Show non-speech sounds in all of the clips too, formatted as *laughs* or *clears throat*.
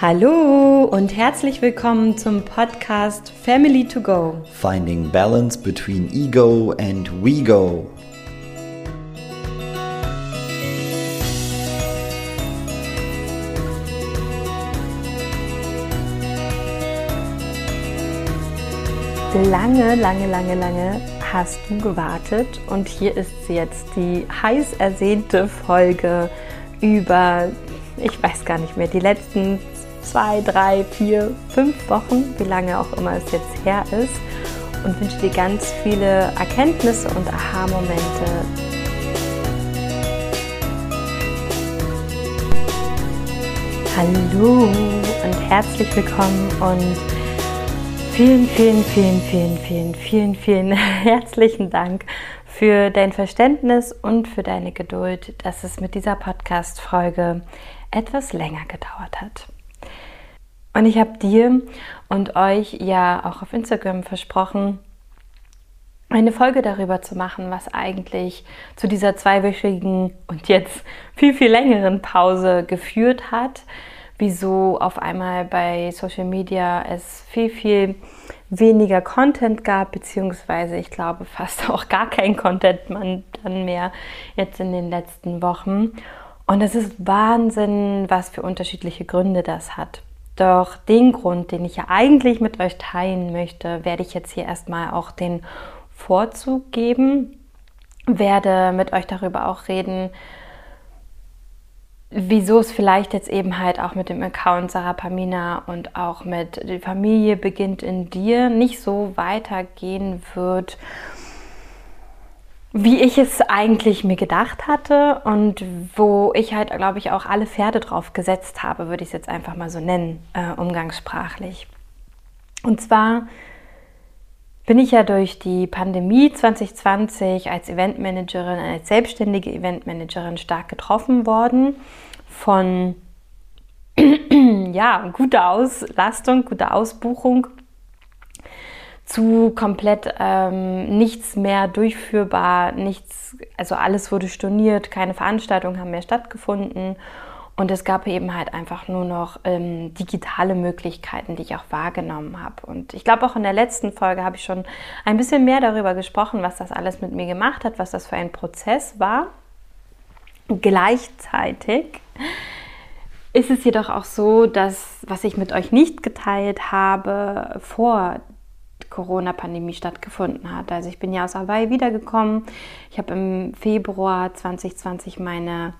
Hallo und herzlich willkommen zum Podcast Family to Go. Finding balance between ego and we go. Lange, lange, lange, lange hast du gewartet und hier ist jetzt die heiß ersehnte Folge über, ich weiß gar nicht mehr, die letzten zwei, drei, vier, fünf Wochen, wie lange auch immer es jetzt her ist. Und wünsche dir ganz viele Erkenntnisse und Aha-Momente. Hallo und herzlich willkommen und vielen, vielen, vielen, vielen, vielen, vielen, vielen *laughs* herzlichen Dank für dein Verständnis und für deine Geduld, dass es mit dieser Podcast-Folge etwas länger gedauert hat. Und ich habe dir und euch ja auch auf Instagram versprochen, eine Folge darüber zu machen, was eigentlich zu dieser zweiwöchigen und jetzt viel, viel längeren Pause geführt hat. Wieso auf einmal bei Social Media es viel, viel weniger Content gab, beziehungsweise ich glaube fast auch gar kein Content man dann mehr jetzt in den letzten Wochen. Und es ist Wahnsinn, was für unterschiedliche Gründe das hat. Doch den Grund, den ich ja eigentlich mit euch teilen möchte, werde ich jetzt hier erstmal auch den Vorzug geben. Werde mit euch darüber auch reden, wieso es vielleicht jetzt eben halt auch mit dem Account Sarah Pamina und auch mit die Familie beginnt in dir nicht so weitergehen wird wie ich es eigentlich mir gedacht hatte und wo ich halt, glaube ich, auch alle Pferde drauf gesetzt habe, würde ich es jetzt einfach mal so nennen, äh, umgangssprachlich. Und zwar bin ich ja durch die Pandemie 2020 als Eventmanagerin, als selbstständige Eventmanagerin stark getroffen worden von *clears throat* ja, guter Auslastung, guter Ausbuchung zu komplett ähm, nichts mehr durchführbar, nichts, also alles wurde storniert, keine Veranstaltungen haben mehr stattgefunden und es gab eben halt einfach nur noch ähm, digitale Möglichkeiten, die ich auch wahrgenommen habe. Und ich glaube auch in der letzten Folge habe ich schon ein bisschen mehr darüber gesprochen, was das alles mit mir gemacht hat, was das für ein Prozess war. Gleichzeitig ist es jedoch auch so, dass was ich mit euch nicht geteilt habe vor Corona-Pandemie stattgefunden hat. Also ich bin ja aus Hawaii wiedergekommen. Ich habe im Februar 2020 meine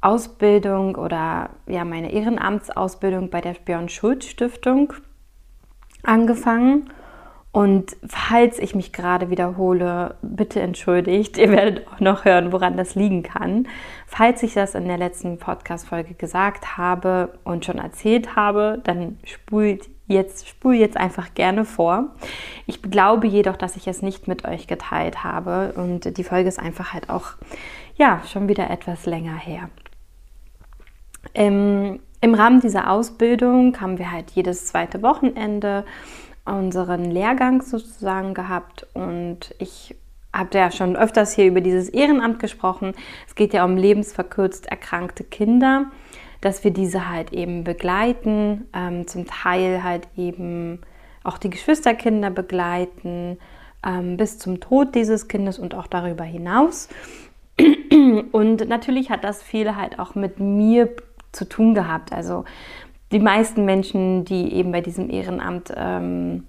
Ausbildung oder ja meine Ehrenamtsausbildung bei der Björn Schulz Stiftung angefangen. Und falls ich mich gerade wiederhole, bitte entschuldigt. Ihr werdet auch noch hören, woran das liegen kann. Falls ich das in der letzten Podcast-Folge gesagt habe und schon erzählt habe, dann spult jetzt, spul jetzt einfach gerne vor. Ich glaube jedoch, dass ich es nicht mit euch geteilt habe und die Folge ist einfach halt auch, ja, schon wieder etwas länger her. Im, Im Rahmen dieser Ausbildung haben wir halt jedes zweite Wochenende unseren Lehrgang sozusagen gehabt und ich habe ja schon öfters hier über dieses Ehrenamt gesprochen. Es geht ja um lebensverkürzt erkrankte Kinder dass wir diese halt eben begleiten, ähm, zum Teil halt eben auch die Geschwisterkinder begleiten ähm, bis zum Tod dieses Kindes und auch darüber hinaus. Und natürlich hat das viel halt auch mit mir zu tun gehabt. Also die meisten Menschen, die eben bei diesem Ehrenamt ähm,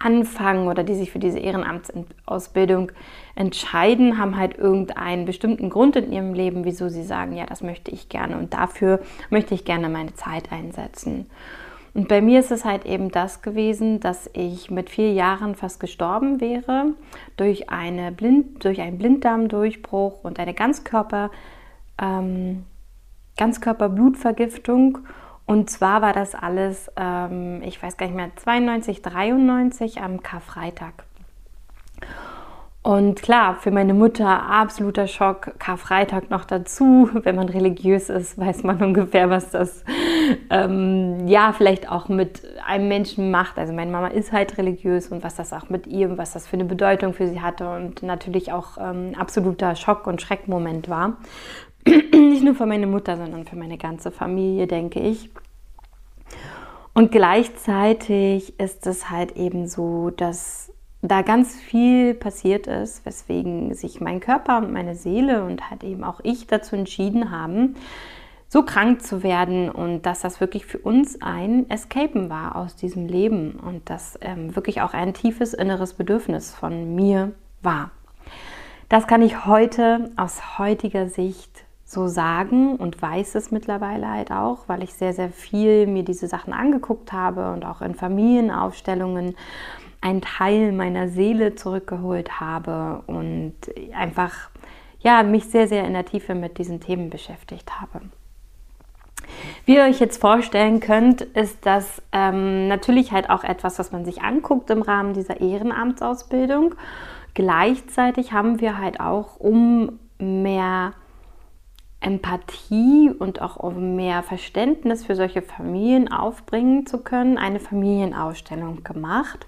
anfangen oder die sich für diese Ehrenamtsausbildung entscheiden, haben halt irgendeinen bestimmten Grund in ihrem Leben, wieso sie sagen, ja, das möchte ich gerne und dafür möchte ich gerne meine Zeit einsetzen. Und bei mir ist es halt eben das gewesen, dass ich mit vier Jahren fast gestorben wäre durch, eine Blind, durch einen Blinddarmdurchbruch und eine Ganzkörper, ähm, Ganzkörperblutvergiftung und zwar war das alles, ähm, ich weiß gar nicht mehr, 92, 93 am Karfreitag. Und klar, für meine Mutter absoluter Schock, Karfreitag noch dazu. *laughs* Wenn man religiös ist, weiß man *laughs* ungefähr, was das ähm, ja vielleicht auch mit einem Menschen macht. Also meine Mama ist halt religiös und was das auch mit ihr, was das für eine Bedeutung für sie hatte und natürlich auch ähm, absoluter Schock und Schreckmoment war. *clears throat* Nicht nur für meine Mutter, sondern für meine ganze Familie, denke ich. Und gleichzeitig ist es halt eben so, dass da ganz viel passiert ist, weswegen sich mein Körper und meine Seele und halt eben auch ich dazu entschieden haben, so krank zu werden und dass das wirklich für uns ein Escapen war aus diesem Leben und das ähm, wirklich auch ein tiefes inneres Bedürfnis von mir war. Das kann ich heute aus heutiger Sicht so sagen und weiß es mittlerweile halt auch, weil ich sehr, sehr viel mir diese Sachen angeguckt habe und auch in Familienaufstellungen einen Teil meiner Seele zurückgeholt habe und einfach ja, mich sehr, sehr in der Tiefe mit diesen Themen beschäftigt habe. Wie ihr euch jetzt vorstellen könnt, ist das ähm, natürlich halt auch etwas, was man sich anguckt im Rahmen dieser Ehrenamtsausbildung. Gleichzeitig haben wir halt auch, um mehr Empathie und auch um mehr Verständnis für solche Familien aufbringen zu können, eine Familienausstellung gemacht,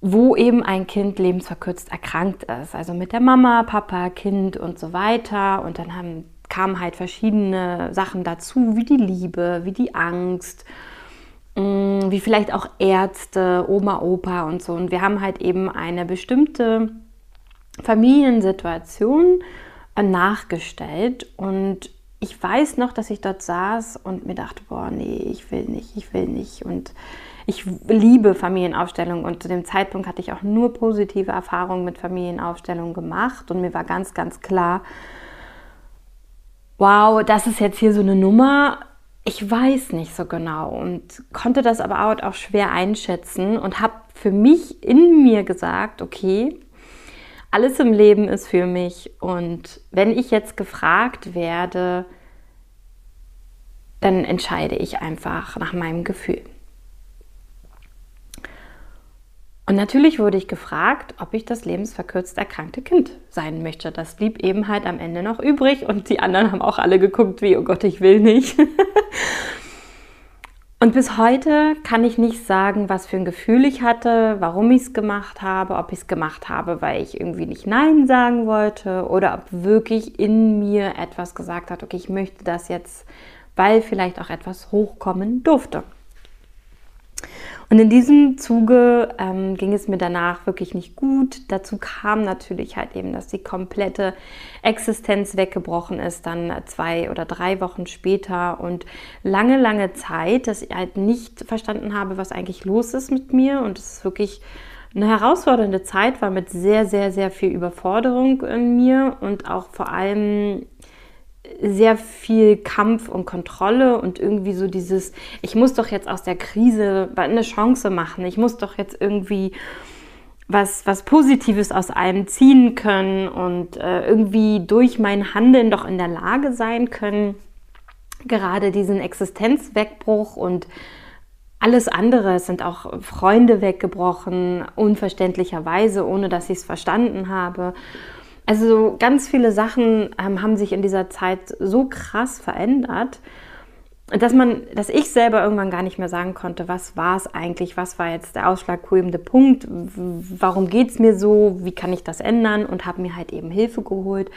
wo eben ein Kind lebensverkürzt erkrankt ist. Also mit der Mama, Papa, Kind und so weiter. Und dann haben, kamen halt verschiedene Sachen dazu, wie die Liebe, wie die Angst, mm, wie vielleicht auch Ärzte, Oma, Opa und so. Und wir haben halt eben eine bestimmte Familiensituation nachgestellt und ich weiß noch, dass ich dort saß und mir dachte, boah, nee, ich will nicht, ich will nicht. Und ich liebe Familienaufstellungen und zu dem Zeitpunkt hatte ich auch nur positive Erfahrungen mit Familienaufstellungen gemacht und mir war ganz, ganz klar, wow, das ist jetzt hier so eine Nummer. Ich weiß nicht so genau und konnte das aber auch schwer einschätzen und habe für mich in mir gesagt, okay, alles im Leben ist für mich. Und wenn ich jetzt gefragt werde, dann entscheide ich einfach nach meinem Gefühl. Und natürlich wurde ich gefragt, ob ich das lebensverkürzt erkrankte Kind sein möchte. Das blieb eben halt am Ende noch übrig und die anderen haben auch alle geguckt, wie, oh Gott, ich will nicht. *laughs* Und bis heute kann ich nicht sagen, was für ein Gefühl ich hatte, warum ich es gemacht habe, ob ich es gemacht habe, weil ich irgendwie nicht Nein sagen wollte oder ob wirklich in mir etwas gesagt hat, okay, ich möchte das jetzt, weil vielleicht auch etwas hochkommen durfte. Und in diesem Zuge ähm, ging es mir danach wirklich nicht gut. Dazu kam natürlich halt eben, dass die komplette Existenz weggebrochen ist, dann zwei oder drei Wochen später und lange, lange Zeit, dass ich halt nicht verstanden habe, was eigentlich los ist mit mir. Und es ist wirklich eine herausfordernde Zeit war mit sehr, sehr, sehr viel Überforderung in mir und auch vor allem sehr viel Kampf und Kontrolle und irgendwie so dieses, ich muss doch jetzt aus der Krise eine Chance machen, ich muss doch jetzt irgendwie was, was Positives aus allem ziehen können und äh, irgendwie durch mein Handeln doch in der Lage sein können, gerade diesen Existenzwegbruch und alles andere, es sind auch Freunde weggebrochen, unverständlicherweise, ohne dass ich es verstanden habe. Also ganz viele Sachen ähm, haben sich in dieser Zeit so krass verändert, dass man, dass ich selber irgendwann gar nicht mehr sagen konnte, was war es eigentlich, was war jetzt der ausschlaggebende Punkt, warum geht es mir so, wie kann ich das ändern und habe mir halt eben Hilfe geholt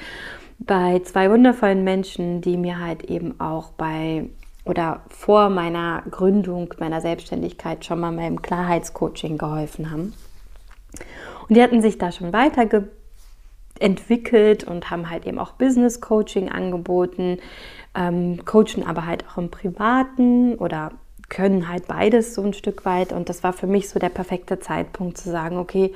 bei zwei wundervollen Menschen, die mir halt eben auch bei oder vor meiner Gründung meiner Selbstständigkeit schon mal meinem Klarheitscoaching geholfen haben. Und die hatten sich da schon weitergebildet entwickelt und haben halt eben auch Business Coaching angeboten, ähm, coachen aber halt auch im Privaten oder können halt beides so ein Stück weit. Und das war für mich so der perfekte Zeitpunkt zu sagen, okay,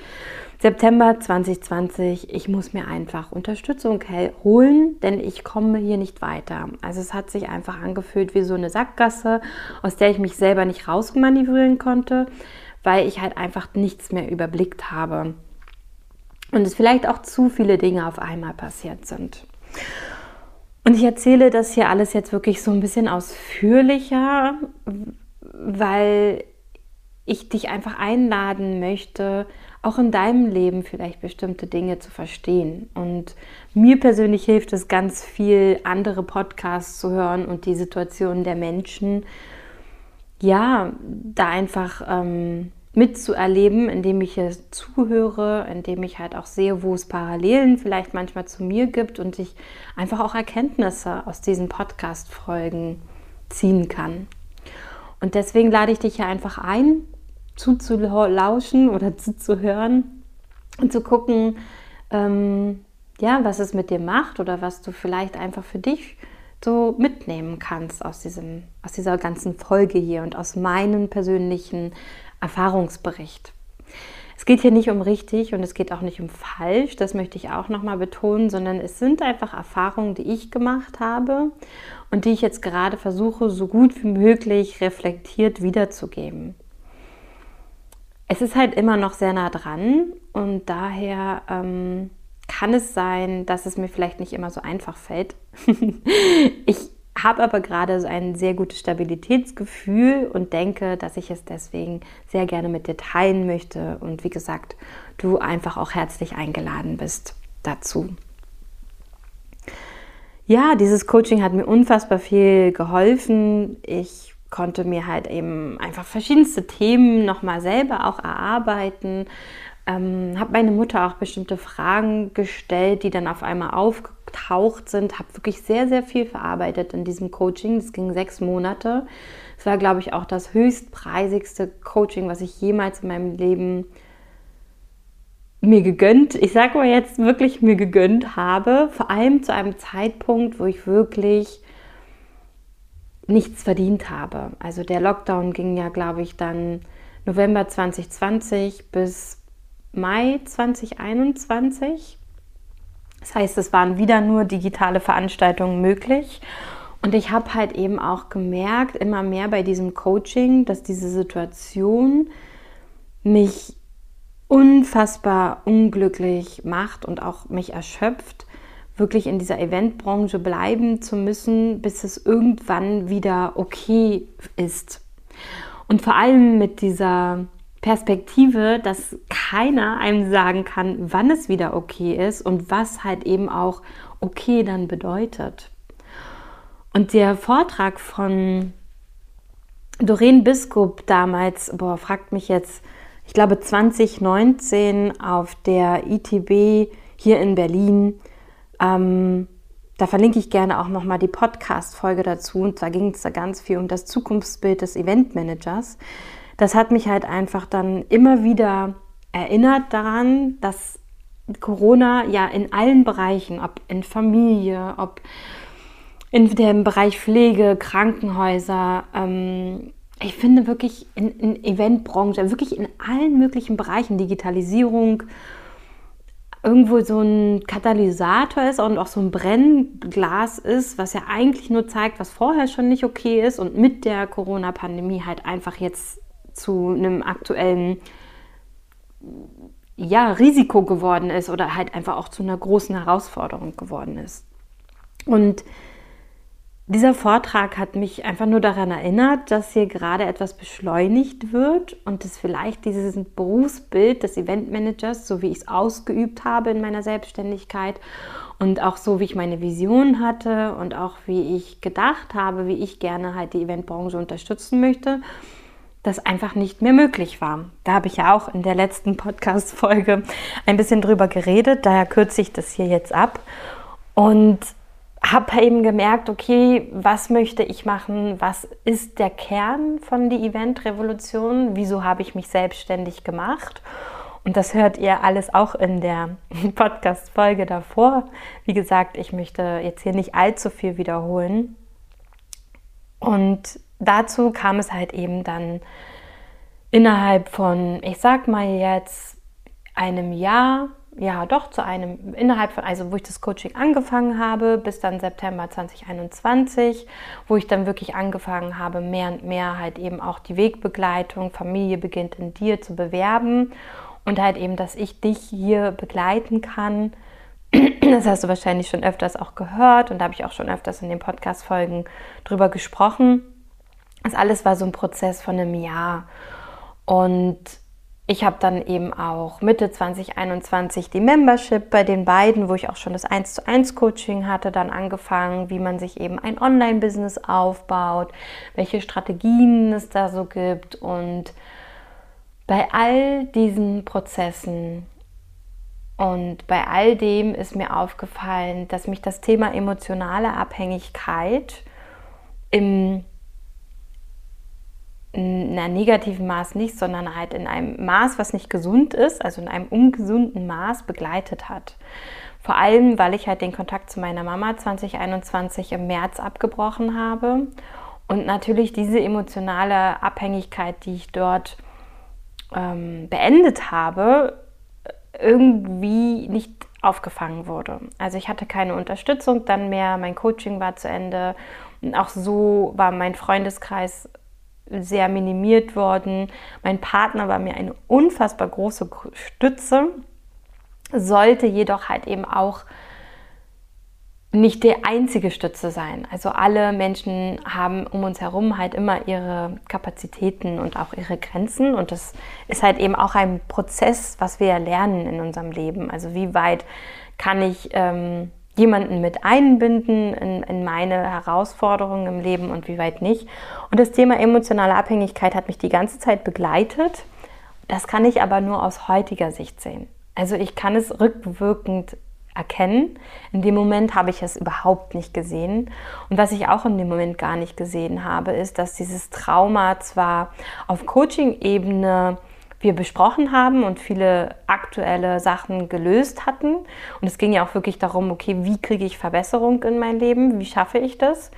September 2020, ich muss mir einfach Unterstützung holen, denn ich komme hier nicht weiter. Also es hat sich einfach angefühlt wie so eine Sackgasse, aus der ich mich selber nicht rausmanövrieren konnte, weil ich halt einfach nichts mehr überblickt habe und es vielleicht auch zu viele Dinge auf einmal passiert sind. Und ich erzähle das hier alles jetzt wirklich so ein bisschen ausführlicher, weil ich dich einfach einladen möchte, auch in deinem Leben vielleicht bestimmte Dinge zu verstehen. Und mir persönlich hilft es ganz viel, andere Podcasts zu hören und die Situation der Menschen, ja, da einfach ähm, mitzuerleben, indem ich hier zuhöre, indem ich halt auch sehe, wo es Parallelen vielleicht manchmal zu mir gibt und ich einfach auch Erkenntnisse aus diesen Podcast-Folgen ziehen kann. Und deswegen lade ich dich hier einfach ein, zuzulauschen oder zuzuhören und zu gucken, ähm, ja, was es mit dir macht oder was du vielleicht einfach für dich so mitnehmen kannst aus, diesem, aus dieser ganzen Folge hier und aus meinem persönlichen Erfahrungsbericht. Es geht hier nicht um richtig und es geht auch nicht um falsch, das möchte ich auch nochmal betonen, sondern es sind einfach Erfahrungen, die ich gemacht habe und die ich jetzt gerade versuche, so gut wie möglich reflektiert wiederzugeben. Es ist halt immer noch sehr nah dran und daher ähm, kann es sein, dass es mir vielleicht nicht immer so einfach fällt. *laughs* ich habe aber gerade so ein sehr gutes Stabilitätsgefühl und denke, dass ich es deswegen sehr gerne mit dir teilen möchte. Und wie gesagt, du einfach auch herzlich eingeladen bist dazu. Ja, dieses Coaching hat mir unfassbar viel geholfen. Ich konnte mir halt eben einfach verschiedenste Themen nochmal selber auch erarbeiten, ähm, habe meine Mutter auch bestimmte Fragen gestellt, die dann auf einmal aufgetaucht sind. Habe wirklich sehr, sehr viel verarbeitet in diesem Coaching. Das ging sechs Monate. Es war, glaube ich, auch das höchstpreisigste Coaching, was ich jemals in meinem Leben mir gegönnt, ich sage mal jetzt wirklich mir gegönnt habe, vor allem zu einem Zeitpunkt, wo ich wirklich nichts verdient habe. Also der Lockdown ging ja, glaube ich, dann November 2020 bis Mai 2021. Das heißt, es waren wieder nur digitale Veranstaltungen möglich. Und ich habe halt eben auch gemerkt, immer mehr bei diesem Coaching, dass diese Situation mich unfassbar unglücklich macht und auch mich erschöpft, wirklich in dieser Eventbranche bleiben zu müssen, bis es irgendwann wieder okay ist. Und vor allem mit dieser Perspektive, dass keiner einem sagen kann, wann es wieder okay ist und was halt eben auch okay dann bedeutet. Und der Vortrag von Doreen Biskup damals, boah, fragt mich jetzt, ich glaube 2019 auf der ITB hier in Berlin, ähm, da verlinke ich gerne auch nochmal die Podcast-Folge dazu. Und zwar ging es da ganz viel um das Zukunftsbild des Eventmanagers das hat mich halt einfach dann immer wieder erinnert daran, dass Corona ja in allen Bereichen, ob in Familie, ob in dem Bereich Pflege, Krankenhäuser, ähm, ich finde wirklich in, in Eventbranche, wirklich in allen möglichen Bereichen, Digitalisierung, irgendwo so ein Katalysator ist und auch so ein Brennglas ist, was ja eigentlich nur zeigt, was vorher schon nicht okay ist und mit der Corona-Pandemie halt einfach jetzt zu einem aktuellen ja, Risiko geworden ist oder halt einfach auch zu einer großen Herausforderung geworden ist. Und dieser Vortrag hat mich einfach nur daran erinnert, dass hier gerade etwas beschleunigt wird und dass vielleicht dieses Berufsbild des Eventmanagers, so wie ich es ausgeübt habe in meiner Selbstständigkeit und auch so wie ich meine Vision hatte und auch wie ich gedacht habe, wie ich gerne halt die Eventbranche unterstützen möchte, das einfach nicht mehr möglich war. Da habe ich ja auch in der letzten Podcast-Folge ein bisschen drüber geredet, daher kürze ich das hier jetzt ab und habe eben gemerkt, okay, was möchte ich machen? Was ist der Kern von der Event-Revolution? Wieso habe ich mich selbstständig gemacht? Und das hört ihr alles auch in der *laughs* Podcast-Folge davor. Wie gesagt, ich möchte jetzt hier nicht allzu viel wiederholen. Und dazu kam es halt eben dann innerhalb von, ich sag mal jetzt, einem Jahr, ja doch zu einem, innerhalb von, also wo ich das Coaching angefangen habe, bis dann September 2021, wo ich dann wirklich angefangen habe, mehr und mehr halt eben auch die Wegbegleitung, Familie beginnt in dir zu bewerben und halt eben, dass ich dich hier begleiten kann. Das hast du wahrscheinlich schon öfters auch gehört und da habe ich auch schon öfters in den Podcast-Folgen drüber gesprochen. Das alles war so ein Prozess von einem Jahr. Und ich habe dann eben auch Mitte 2021 die Membership bei den beiden, wo ich auch schon das 1 zu 1 Coaching hatte, dann angefangen, wie man sich eben ein Online-Business aufbaut, welche Strategien es da so gibt und bei all diesen Prozessen und bei all dem ist mir aufgefallen, dass mich das Thema emotionale Abhängigkeit im in einer negativen Maß nicht, sondern halt in einem Maß, was nicht gesund ist, also in einem ungesunden Maß begleitet hat. Vor allem, weil ich halt den Kontakt zu meiner Mama 2021 im März abgebrochen habe und natürlich diese emotionale Abhängigkeit, die ich dort ähm, beendet habe, irgendwie nicht aufgefangen wurde. Also ich hatte keine Unterstützung dann mehr, mein Coaching war zu Ende und auch so war mein Freundeskreis sehr minimiert worden. Mein Partner war mir eine unfassbar große Stütze, sollte jedoch halt eben auch nicht die einzige Stütze sein. Also alle Menschen haben um uns herum halt immer ihre Kapazitäten und auch ihre Grenzen. Und das ist halt eben auch ein Prozess, was wir lernen in unserem Leben. Also wie weit kann ich ähm, jemanden mit einbinden in, in meine Herausforderungen im Leben und wie weit nicht. Und das Thema emotionale Abhängigkeit hat mich die ganze Zeit begleitet. Das kann ich aber nur aus heutiger Sicht sehen. Also ich kann es rückwirkend erkennen. In dem Moment habe ich es überhaupt nicht gesehen. Und was ich auch in dem Moment gar nicht gesehen habe, ist, dass dieses Trauma zwar auf Coaching-Ebene wir besprochen haben und viele aktuelle Sachen gelöst hatten. Und es ging ja auch wirklich darum, okay, wie kriege ich Verbesserung in mein Leben? Wie schaffe ich das?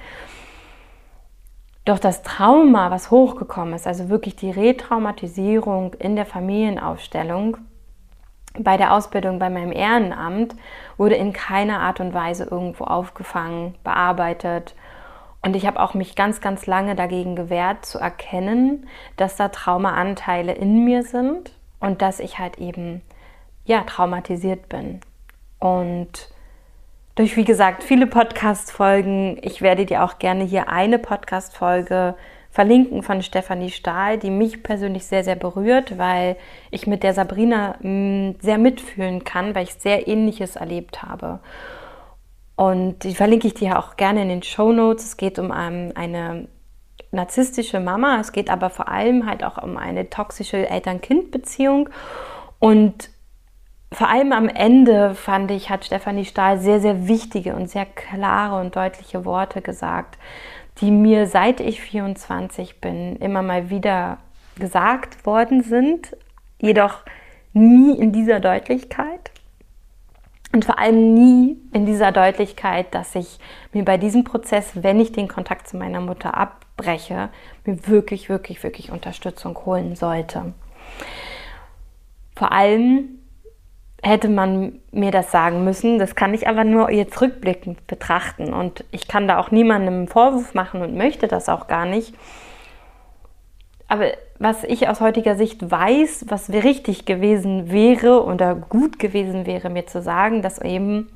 Doch das Trauma, was hochgekommen ist, also wirklich die Retraumatisierung in der Familienaufstellung, bei der Ausbildung bei meinem Ehrenamt, wurde in keiner Art und Weise irgendwo aufgefangen, bearbeitet und ich habe auch mich ganz, ganz lange dagegen gewehrt zu erkennen, dass da Traumaanteile in mir sind und dass ich halt eben ja traumatisiert bin. Und durch wie gesagt viele Podcast-Folgen, ich werde dir auch gerne hier eine Podcast-Folge verlinken von Stefanie Stahl, die mich persönlich sehr, sehr berührt, weil ich mit der Sabrina mm, sehr mitfühlen kann, weil ich sehr Ähnliches erlebt habe. Und die verlinke ich dir auch gerne in den Show Notes. Es geht um ähm, eine narzisstische Mama. Es geht aber vor allem halt auch um eine toxische Eltern-Kind-Beziehung. Und vor allem am Ende fand ich, hat Stefanie Stahl sehr, sehr wichtige und sehr klare und deutliche Worte gesagt, die mir seit ich 24 bin immer mal wieder gesagt worden sind, jedoch nie in dieser Deutlichkeit. Und vor allem nie in dieser Deutlichkeit, dass ich mir bei diesem Prozess, wenn ich den Kontakt zu meiner Mutter abbreche, mir wirklich, wirklich, wirklich Unterstützung holen sollte. Vor allem hätte man mir das sagen müssen. Das kann ich aber nur jetzt rückblickend betrachten. Und ich kann da auch niemandem einen Vorwurf machen und möchte das auch gar nicht. Aber was ich aus heutiger Sicht weiß, was richtig gewesen wäre oder gut gewesen wäre, mir zu sagen, dass eben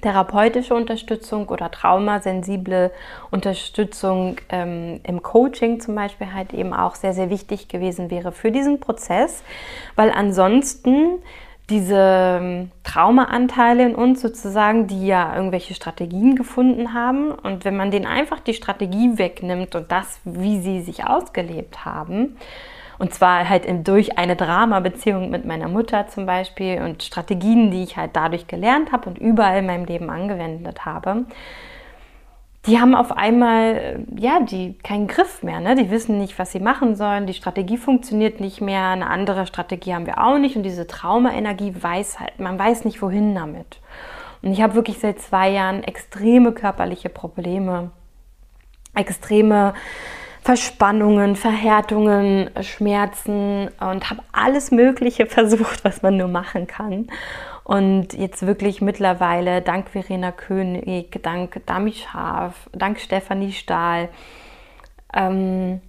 therapeutische Unterstützung oder traumasensible Unterstützung ähm, im Coaching zum Beispiel halt eben auch sehr, sehr wichtig gewesen wäre für diesen Prozess, weil ansonsten diese ähm, Traumaanteile in uns sozusagen, die ja irgendwelche Strategien gefunden haben. Und wenn man denen einfach die Strategie wegnimmt und das, wie sie sich ausgelebt haben, und zwar halt durch eine Drama-Beziehung mit meiner Mutter zum Beispiel und Strategien, die ich halt dadurch gelernt habe und überall in meinem Leben angewendet habe, die haben auf einmal, äh, ja, die keinen Griff mehr. Ne? Die wissen nicht, was sie machen sollen. Die Strategie funktioniert nicht mehr. Eine andere Strategie haben wir auch nicht. Und diese Traumaenergie weiß halt, man weiß nicht, wohin damit. Und ich habe wirklich seit zwei Jahren extreme körperliche Probleme, extreme Verspannungen, Verhärtungen, Schmerzen und habe alles Mögliche *laughs* versucht, was man nur machen kann. Und jetzt wirklich mittlerweile, dank Verena König, dank Dami Scharf, dank Stefanie Stahl, ähm,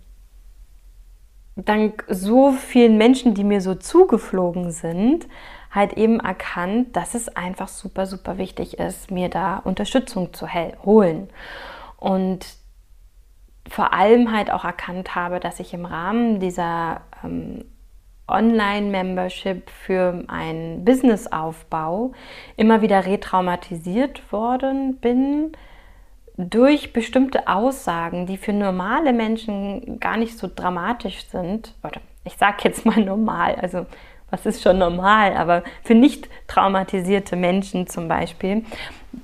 dank so vielen Menschen, die mir so zugeflogen sind, halt eben erkannt, dass es einfach super, super wichtig ist, mir da Unterstützung zu holen. Und vor allem halt auch erkannt habe, dass ich im Rahmen dieser ähm, Online-Membership für einen Businessaufbau immer wieder retraumatisiert worden bin durch bestimmte Aussagen, die für normale Menschen gar nicht so dramatisch sind, oder ich sage jetzt mal normal, also was ist schon normal, aber für nicht traumatisierte Menschen zum Beispiel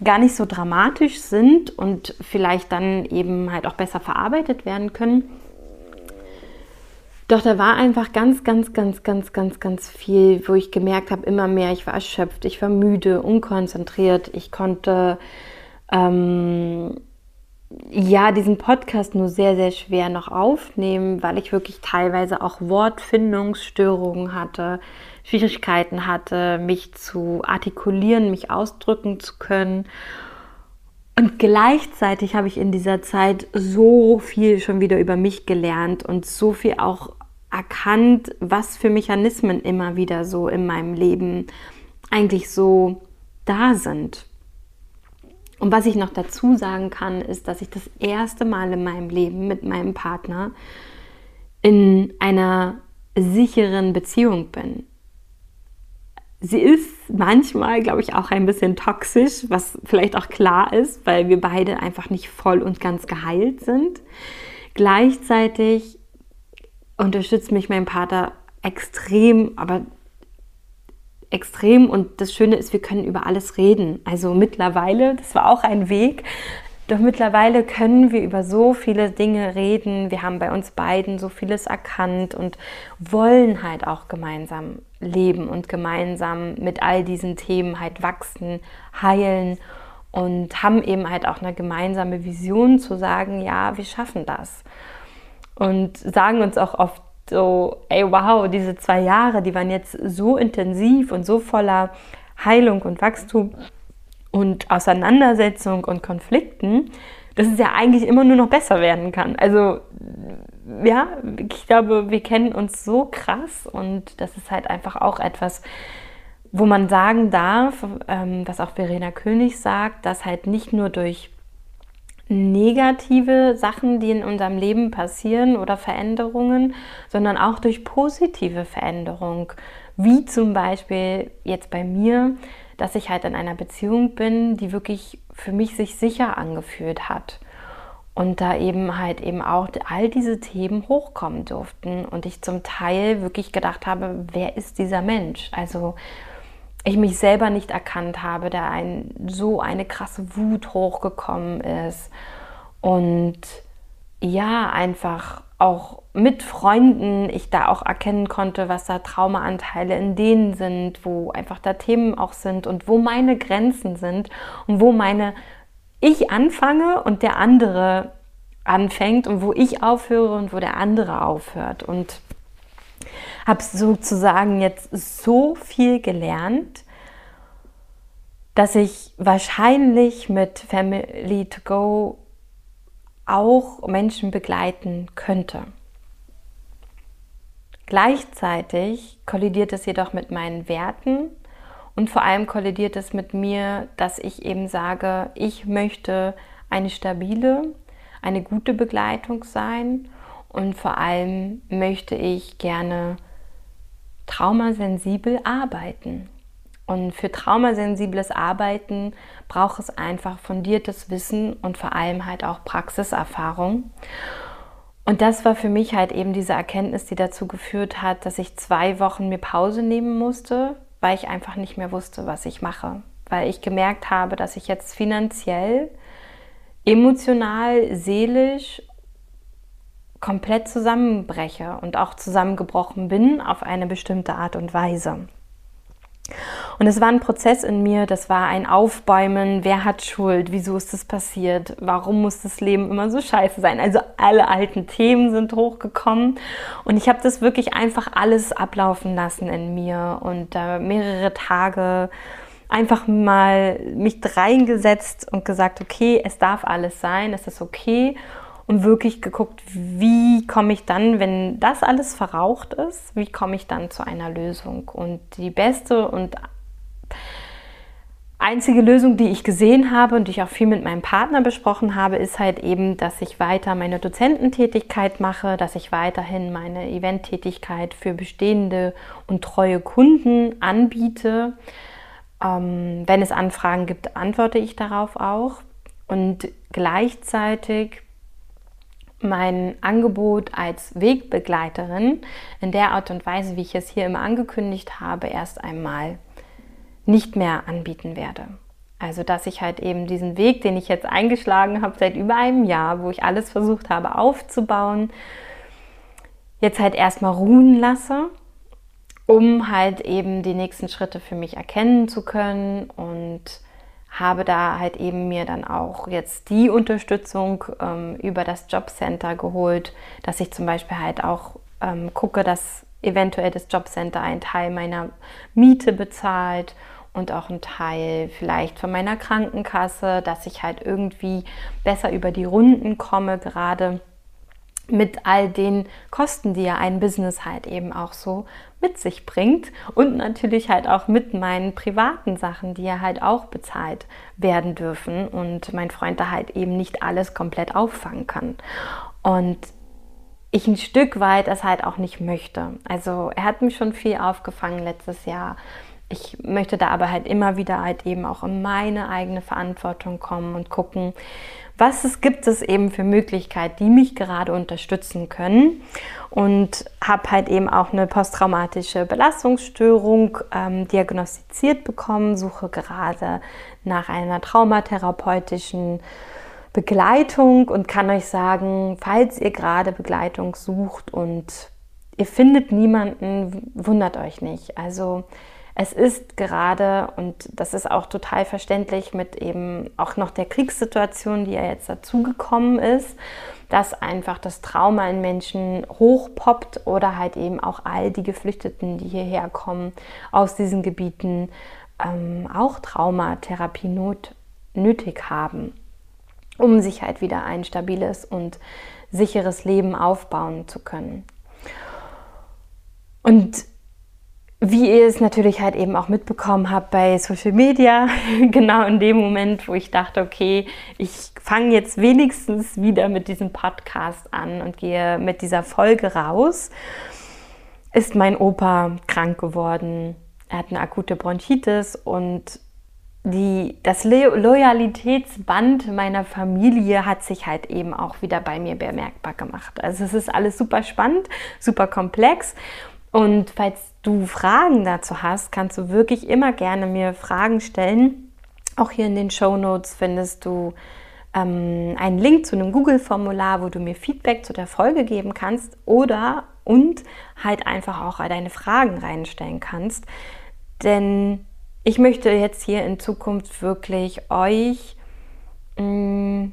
gar nicht so dramatisch sind und vielleicht dann eben halt auch besser verarbeitet werden können. Doch da war einfach ganz, ganz, ganz, ganz, ganz, ganz viel, wo ich gemerkt habe, immer mehr, ich war erschöpft, ich war müde, unkonzentriert, ich konnte ähm, ja diesen Podcast nur sehr, sehr schwer noch aufnehmen, weil ich wirklich teilweise auch Wortfindungsstörungen hatte, Schwierigkeiten hatte, mich zu artikulieren, mich ausdrücken zu können. Und gleichzeitig habe ich in dieser Zeit so viel schon wieder über mich gelernt und so viel auch erkannt, was für Mechanismen immer wieder so in meinem Leben eigentlich so da sind. Und was ich noch dazu sagen kann, ist, dass ich das erste Mal in meinem Leben mit meinem Partner in einer sicheren Beziehung bin. Sie ist manchmal, glaube ich, auch ein bisschen toxisch, was vielleicht auch klar ist, weil wir beide einfach nicht voll und ganz geheilt sind. Gleichzeitig unterstützt mich mein Vater extrem, aber extrem und das Schöne ist, wir können über alles reden. Also mittlerweile, das war auch ein Weg, doch mittlerweile können wir über so viele Dinge reden. Wir haben bei uns beiden so vieles erkannt und wollen halt auch gemeinsam leben und gemeinsam mit all diesen Themen halt wachsen, heilen und haben eben halt auch eine gemeinsame Vision zu sagen, ja, wir schaffen das. Und sagen uns auch oft so, ey, wow, diese zwei Jahre, die waren jetzt so intensiv und so voller Heilung und Wachstum und Auseinandersetzung und Konflikten, dass es ja eigentlich immer nur noch besser werden kann. Also ja, ich glaube, wir kennen uns so krass und das ist halt einfach auch etwas, wo man sagen darf, ähm, was auch Verena König sagt, dass halt nicht nur durch negative Sachen, die in unserem Leben passieren oder Veränderungen, sondern auch durch positive Veränderung, wie zum Beispiel jetzt bei mir, dass ich halt in einer Beziehung bin, die wirklich für mich sich sicher angefühlt hat. Und da eben halt eben auch all diese Themen hochkommen durften und ich zum Teil wirklich gedacht habe, wer ist dieser Mensch? Also ich mich selber nicht erkannt habe, da ein, so eine krasse Wut hochgekommen ist. Und ja, einfach auch mit Freunden ich da auch erkennen konnte, was da Traumaanteile in denen sind, wo einfach da Themen auch sind und wo meine Grenzen sind und wo meine ich anfange und der andere anfängt und wo ich aufhöre und wo der andere aufhört. Und habe sozusagen jetzt so viel gelernt, dass ich wahrscheinlich mit Family to Go auch Menschen begleiten könnte. Gleichzeitig kollidiert es jedoch mit meinen Werten und vor allem kollidiert es mit mir, dass ich eben sage, ich möchte eine stabile, eine gute Begleitung sein und vor allem möchte ich gerne traumasensibel arbeiten. Und für traumasensibles Arbeiten braucht es einfach fundiertes Wissen und vor allem halt auch Praxiserfahrung. Und das war für mich halt eben diese Erkenntnis, die dazu geführt hat, dass ich zwei Wochen mir Pause nehmen musste, weil ich einfach nicht mehr wusste, was ich mache. Weil ich gemerkt habe, dass ich jetzt finanziell, emotional, seelisch komplett zusammenbreche und auch zusammengebrochen bin auf eine bestimmte Art und Weise. Und es war ein Prozess in mir, das war ein Aufbäumen, wer hat Schuld, wieso ist das passiert, warum muss das Leben immer so scheiße sein. Also alle alten Themen sind hochgekommen. Und ich habe das wirklich einfach alles ablaufen lassen in mir und äh, mehrere Tage einfach mal mich reingesetzt und gesagt, okay, es darf alles sein, es ist okay. Und wirklich geguckt, wie komme ich dann, wenn das alles verraucht ist, wie komme ich dann zu einer Lösung. Und die beste und einzige Lösung, die ich gesehen habe und die ich auch viel mit meinem Partner besprochen habe, ist halt eben, dass ich weiter meine Dozententätigkeit mache, dass ich weiterhin meine Eventtätigkeit für bestehende und treue Kunden anbiete. Ähm, wenn es Anfragen gibt, antworte ich darauf auch. Und gleichzeitig mein Angebot als Wegbegleiterin in der Art und Weise, wie ich es hier immer angekündigt habe, erst einmal nicht mehr anbieten werde. Also, dass ich halt eben diesen Weg, den ich jetzt eingeschlagen habe seit über einem Jahr, wo ich alles versucht habe aufzubauen, jetzt halt erstmal ruhen lasse, um halt eben die nächsten Schritte für mich erkennen zu können und habe da halt eben mir dann auch jetzt die Unterstützung ähm, über das Jobcenter geholt, dass ich zum Beispiel halt auch ähm, gucke, dass eventuell das Jobcenter einen Teil meiner Miete bezahlt und auch ein Teil vielleicht von meiner Krankenkasse, dass ich halt irgendwie besser über die Runden komme, gerade mit all den Kosten, die ja ein Business halt eben auch so mit sich bringt und natürlich halt auch mit meinen privaten Sachen, die ja halt auch bezahlt werden dürfen und mein Freund da halt eben nicht alles komplett auffangen kann. Und ich ein Stück weit das halt auch nicht möchte. Also er hat mich schon viel aufgefangen letztes Jahr ich möchte da aber halt immer wieder halt eben auch in meine eigene Verantwortung kommen und gucken, was es gibt es eben für Möglichkeiten, die mich gerade unterstützen können. Und habe halt eben auch eine posttraumatische Belastungsstörung ähm, diagnostiziert bekommen, suche gerade nach einer traumatherapeutischen Begleitung und kann euch sagen, falls ihr gerade Begleitung sucht und ihr findet niemanden, wundert euch nicht. Also es ist gerade, und das ist auch total verständlich mit eben auch noch der Kriegssituation, die ja jetzt dazugekommen ist, dass einfach das Trauma in Menschen hochpoppt oder halt eben auch all die Geflüchteten, die hierher kommen aus diesen Gebieten, ähm, auch Traumatherapie not, nötig haben, um sich halt wieder ein stabiles und sicheres Leben aufbauen zu können. Und wie ihr es natürlich halt eben auch mitbekommen habt bei Social Media, *laughs* genau in dem Moment, wo ich dachte, okay, ich fange jetzt wenigstens wieder mit diesem Podcast an und gehe mit dieser Folge raus, ist mein Opa krank geworden. Er hat eine akute Bronchitis und die, das Loyalitätsband meiner Familie hat sich halt eben auch wieder bei mir bemerkbar gemacht. Also es ist alles super spannend, super komplex und falls du Fragen dazu hast, kannst du wirklich immer gerne mir Fragen stellen. Auch hier in den Show Notes findest du ähm, einen Link zu einem Google-Formular, wo du mir Feedback zu der Folge geben kannst oder und halt einfach auch deine Fragen reinstellen kannst. Denn ich möchte jetzt hier in Zukunft wirklich euch mh, mm,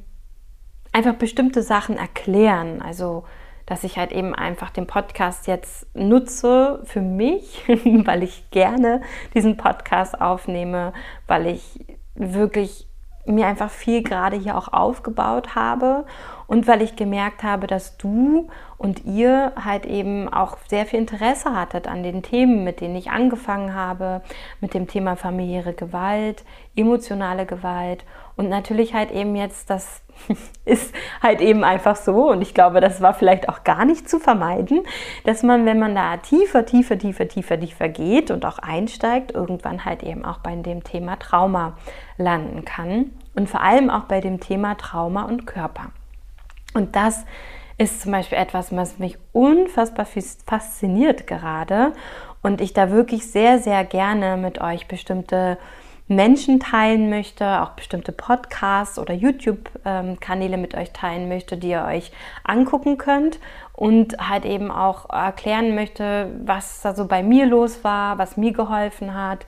einfach bestimmte Sachen erklären. Also dass ich halt eben einfach den Podcast jetzt nutze für mich, *laughs* weil ich gerne diesen Podcast aufnehme, weil ich wirklich mir einfach viel gerade hier auch aufgebaut habe und weil ich gemerkt habe, dass du und ihr halt eben auch sehr viel Interesse hattet an den Themen, mit denen ich angefangen habe, mit dem Thema familiäre Gewalt, emotionale Gewalt und natürlich halt eben jetzt, das *laughs* ist halt eben einfach so. Und ich glaube, das war vielleicht auch gar nicht zu vermeiden, dass man, wenn man da tiefer, tiefer, tiefer, tiefer, tiefer geht und auch einsteigt, irgendwann halt eben auch bei dem Thema Trauma landen kann. Und vor allem auch bei dem Thema Trauma und Körper. Und das ist zum Beispiel etwas, was mich unfassbar fasziniert gerade. Und ich da wirklich sehr, sehr gerne mit euch bestimmte Menschen teilen möchte, auch bestimmte Podcasts oder YouTube-Kanäle mit euch teilen möchte, die ihr euch angucken könnt und halt eben auch erklären möchte, was da so bei mir los war, was mir geholfen hat,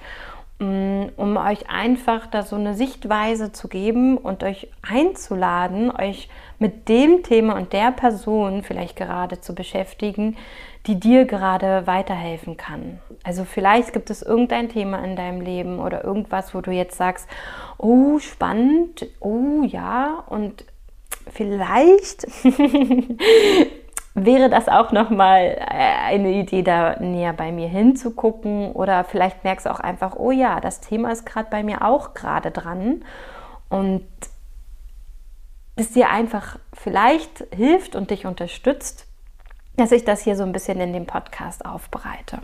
mm, um euch einfach da so eine Sichtweise zu geben und euch einzuladen, euch mit dem Thema und der Person vielleicht gerade zu beschäftigen, die dir gerade weiterhelfen kann. Also vielleicht gibt es irgendein Thema in deinem Leben oder irgendwas, wo du jetzt sagst, oh, spannend, oh ja, und vielleicht *laughs* wäre das auch nochmal äh, eine Idee, da näher bei mir hinzugucken. Oder vielleicht merkst du auch einfach, oh ja, das Thema ist gerade bei mir auch gerade dran. Und es dir einfach vielleicht hilft und dich unterstützt, dass ich das hier so ein bisschen in dem Podcast aufbereite.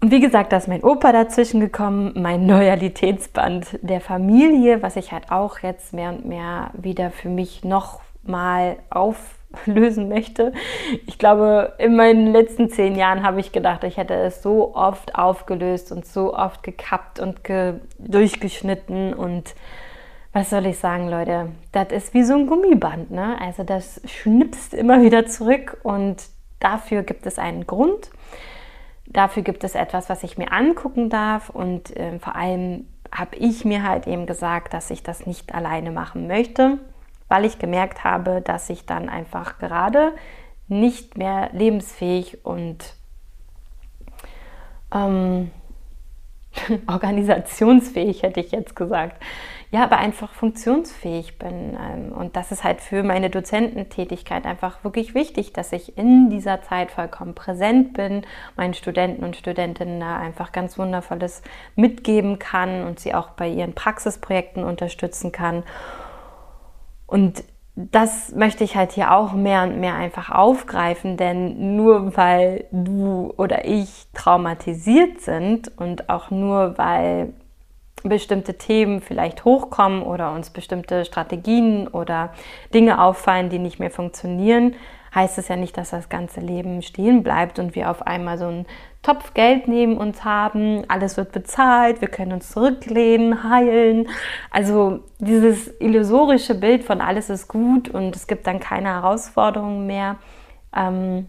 Und wie gesagt, da ist mein Opa dazwischen gekommen, mein Loyalitätsband der Familie, was ich halt auch jetzt mehr und mehr wieder für mich noch mal auflösen möchte. Ich glaube, in meinen letzten zehn Jahren habe ich gedacht, ich hätte es so oft aufgelöst und so oft gekappt und ge durchgeschnitten und was soll ich sagen, Leute? Das ist wie so ein Gummiband, ne? Also das schnipst immer wieder zurück und dafür gibt es einen Grund. Dafür gibt es etwas, was ich mir angucken darf und äh, vor allem habe ich mir halt eben gesagt, dass ich das nicht alleine machen möchte, weil ich gemerkt habe, dass ich dann einfach gerade nicht mehr lebensfähig und ähm, *laughs* organisationsfähig, hätte ich jetzt gesagt, ja, aber einfach funktionsfähig bin. Ähm, und das ist halt für meine Dozententätigkeit einfach wirklich wichtig, dass ich in dieser Zeit vollkommen präsent bin, meinen Studenten und Studentinnen da einfach ganz Wundervolles mitgeben kann und sie auch bei ihren Praxisprojekten unterstützen kann. Und das möchte ich halt hier auch mehr und mehr einfach aufgreifen, denn nur weil du oder ich traumatisiert sind und auch nur weil bestimmte Themen vielleicht hochkommen oder uns bestimmte Strategien oder Dinge auffallen, die nicht mehr funktionieren, heißt es ja nicht, dass das ganze Leben stehen bleibt und wir auf einmal so einen Topf Geld neben uns haben, alles wird bezahlt, wir können uns zurücklehnen, heilen. Also dieses illusorische Bild von alles ist gut und es gibt dann keine Herausforderungen mehr, ähm,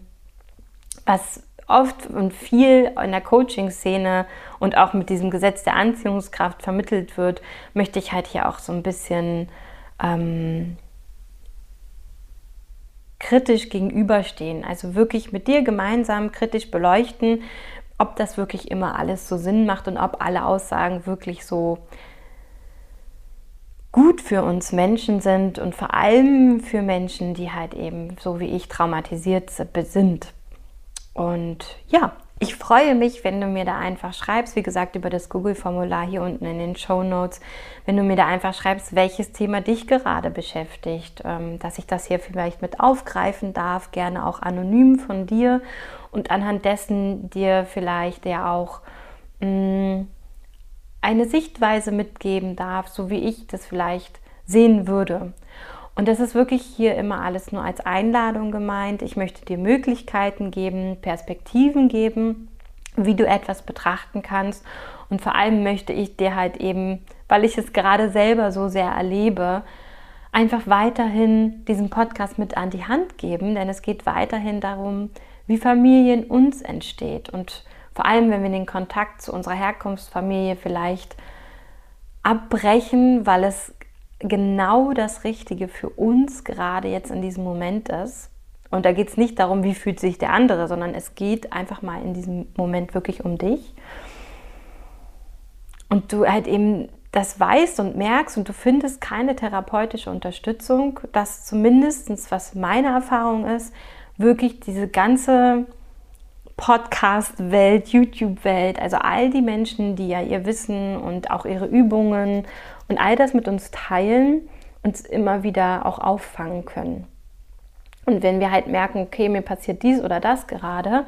was oft und viel in der Coaching-Szene und auch mit diesem Gesetz der Anziehungskraft vermittelt wird, möchte ich halt hier auch so ein bisschen ähm, kritisch gegenüberstehen. Also wirklich mit dir gemeinsam kritisch beleuchten, ob das wirklich immer alles so Sinn macht und ob alle Aussagen wirklich so gut für uns Menschen sind und vor allem für Menschen, die halt eben so wie ich traumatisiert sind. Und ja, ich freue mich, wenn du mir da einfach schreibst, wie gesagt, über das Google-Formular hier unten in den Show Notes, wenn du mir da einfach schreibst, welches Thema dich gerade beschäftigt, ähm, dass ich das hier vielleicht mit aufgreifen darf, gerne auch anonym von dir und anhand dessen dir vielleicht ja auch mm, eine Sichtweise mitgeben darf, so wie ich das vielleicht sehen würde. Und das ist wirklich hier immer alles nur als Einladung gemeint. Ich möchte dir Möglichkeiten geben, Perspektiven geben, wie du etwas betrachten kannst. Und vor allem möchte ich dir halt eben, weil ich es gerade selber so sehr erlebe, einfach weiterhin diesen Podcast mit an die Hand geben, denn es geht weiterhin darum, wie Familie in uns entsteht. Und vor allem, wenn wir den Kontakt zu unserer Herkunftsfamilie vielleicht abbrechen, weil es genau das Richtige für uns gerade jetzt in diesem Moment ist. Und da geht es nicht darum, wie fühlt sich der andere, sondern es geht einfach mal in diesem Moment wirklich um dich. Und du halt eben das weißt und merkst und du findest keine therapeutische Unterstützung, dass zumindest, was meine Erfahrung ist, wirklich diese ganze Podcast-Welt, YouTube-Welt, also all die Menschen, die ja ihr Wissen und auch ihre Übungen und all das mit uns teilen, uns immer wieder auch auffangen können. Und wenn wir halt merken, okay, mir passiert dies oder das gerade,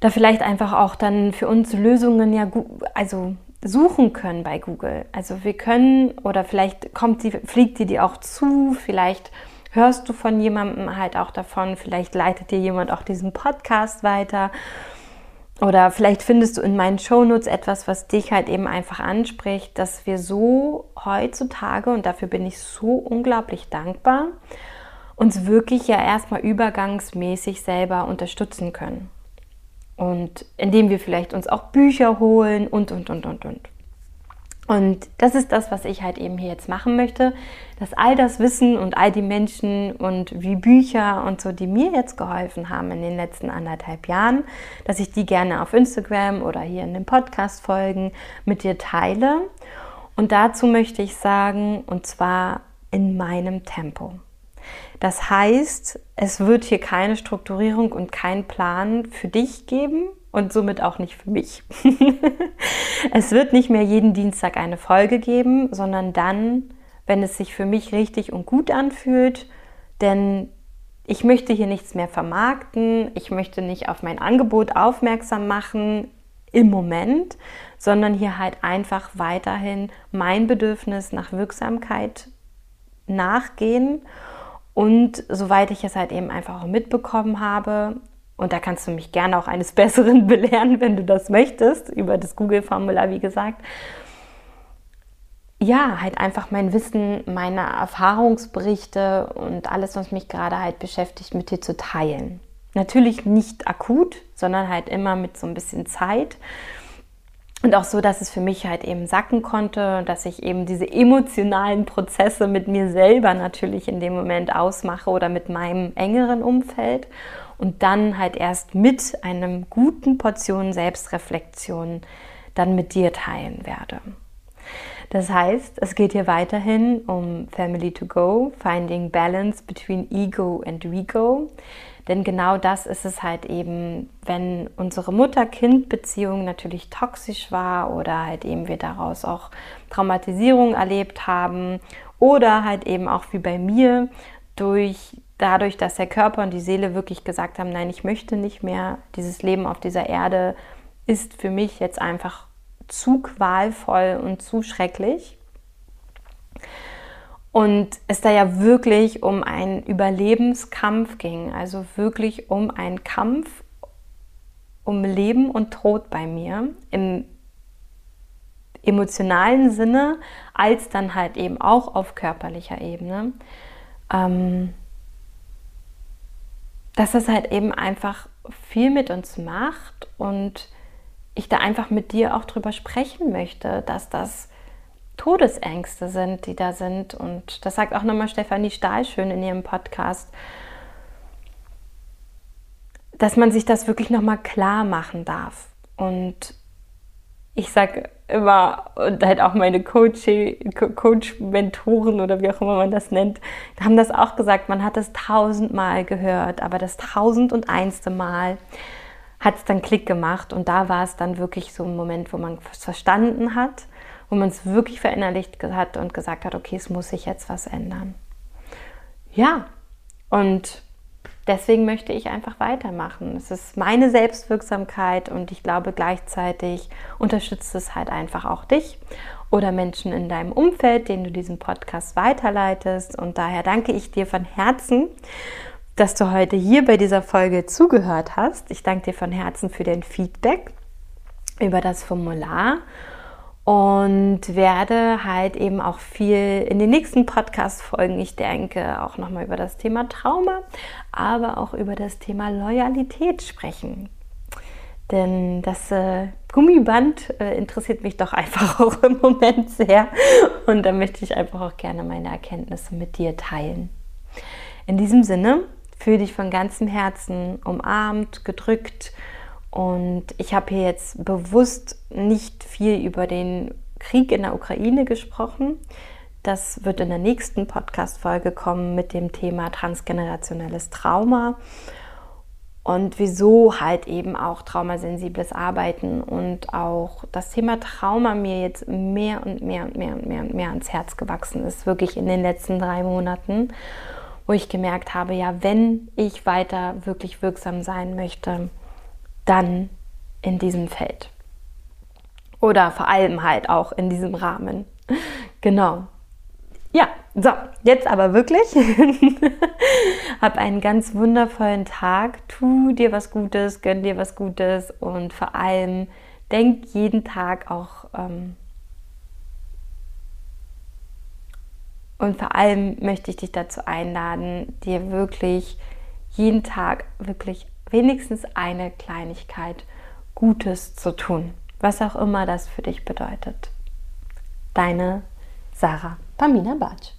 da vielleicht einfach auch dann für uns Lösungen ja also suchen können bei Google. Also wir können oder vielleicht kommt die, fliegt die dir auch zu, vielleicht hörst du von jemandem halt auch davon, vielleicht leitet dir jemand auch diesen Podcast weiter oder vielleicht findest du in meinen Shownotes etwas, was dich halt eben einfach anspricht, dass wir so heutzutage, und dafür bin ich so unglaublich dankbar, uns wirklich ja erstmal übergangsmäßig selber unterstützen können. Und indem wir vielleicht uns auch Bücher holen und, und, und, und, und. Und das ist das, was ich halt eben hier jetzt machen möchte, dass all das Wissen und all die Menschen und wie Bücher und so, die mir jetzt geholfen haben in den letzten anderthalb Jahren, dass ich die gerne auf Instagram oder hier in den Podcast folgen mit dir teile. Und dazu möchte ich sagen, und zwar in meinem Tempo. Das heißt, es wird hier keine Strukturierung und keinen Plan für dich geben, und somit auch nicht für mich. *laughs* es wird nicht mehr jeden Dienstag eine Folge geben, sondern dann, wenn es sich für mich richtig und gut anfühlt, denn ich möchte hier nichts mehr vermarkten, ich möchte nicht auf mein Angebot aufmerksam machen im Moment, sondern hier halt einfach weiterhin mein Bedürfnis nach Wirksamkeit nachgehen Und soweit ich es halt eben einfach auch mitbekommen habe, und da kannst du mich gerne auch eines *laughs* Besseren belehren, wenn du das möchtest, über das Google-Formular, wie gesagt. Ja, halt einfach mein Wissen, meine Erfahrungsberichte und alles, was mich gerade halt beschäftigt, mit dir zu teilen. Natürlich nicht akut, sondern halt immer mit so ein bisschen Zeit. Und auch so, dass es für mich halt eben sacken konnte, dass ich eben diese emotionalen Prozesse mit mir selber natürlich in dem Moment ausmache oder mit meinem engeren Umfeld und dann halt erst mit einem guten Portion Selbstreflexion dann mit dir teilen werde. Das heißt, es geht hier weiterhin um Family to Go, Finding Balance between Ego and Rego. Denn genau das ist es halt eben, wenn unsere Mutter-Kind-Beziehung natürlich toxisch war oder halt eben wir daraus auch Traumatisierung erlebt haben oder halt eben auch wie bei mir durch dadurch, dass der Körper und die Seele wirklich gesagt haben, nein, ich möchte nicht mehr, dieses Leben auf dieser Erde ist für mich jetzt einfach zu qualvoll und zu schrecklich. Und es da ja wirklich um einen Überlebenskampf ging, also wirklich um einen Kampf um Leben und Tod bei mir im emotionalen Sinne, als dann halt eben auch auf körperlicher Ebene. Ähm, dass das halt eben einfach viel mit uns macht und ich da einfach mit dir auch drüber sprechen möchte, dass das Todesängste sind, die da sind. Und das sagt auch nochmal Stefanie Stahl schön in ihrem Podcast, dass man sich das wirklich nochmal klar machen darf. Und ich sage immer, und halt auch meine Coach-Mentoren oder wie auch immer man das nennt, haben das auch gesagt, man hat es tausendmal gehört, aber das tausend und einste Mal hat es dann Klick gemacht und da war es dann wirklich so ein Moment, wo man es verstanden hat wo man es wirklich verinnerlicht hat und gesagt hat, okay, es muss sich jetzt was ändern. Ja, und deswegen möchte ich einfach weitermachen. Es ist meine Selbstwirksamkeit und ich glaube gleichzeitig unterstützt es halt einfach auch dich oder Menschen in deinem Umfeld, denen du diesen Podcast weiterleitest. Und daher danke ich dir von Herzen, dass du heute hier bei dieser Folge zugehört hast. Ich danke dir von Herzen für dein Feedback über das Formular und werde halt eben auch viel in den nächsten Podcast-Folgen, ich denke, auch nochmal über das Thema Trauma, aber auch über das Thema Loyalität sprechen. Denn das äh, Gummiband äh, interessiert mich doch *laughs* einfach auch im Moment sehr und da möchte ich einfach auch gerne meine Erkenntnisse mit dir teilen. In diesem Sinne, fühle dich von ganzem Herzen umarmt, gedrückt und ich habe hier jetzt bewusst nicht viel über den Krieg in der Ukraine gesprochen. Das wird in der nächsten Podcast-Folge kommen mit dem Thema transgenerationelles Trauma und wieso halt eben auch traumasensibles Arbeiten und auch das Thema Trauma mir jetzt mehr und mehr und mehr und mehr und mehr ans Herz gewachsen ist, wirklich in den letzten drei Monaten, wo ich gemerkt habe, ja, wenn ich weiter wirklich wirksam sein möchte, dann in diesem Feld. Oder vor allem halt auch in diesem Rahmen. *laughs* Genau. Ja, so, jetzt aber wirklich. *laughs* Hab einen ganz wundervollen Tag. Tu dir was Gutes, gönn dir was Gutes und vor allem denk jeden Tag auch. Ähm, und vor allem möchte ich dich dazu einladen, dir wirklich jeden Tag wirklich wenigstens eine Kleinigkeit Gutes zu tun, was auch immer das für dich bedeutet. Deine Sarah Pamina Bartsch.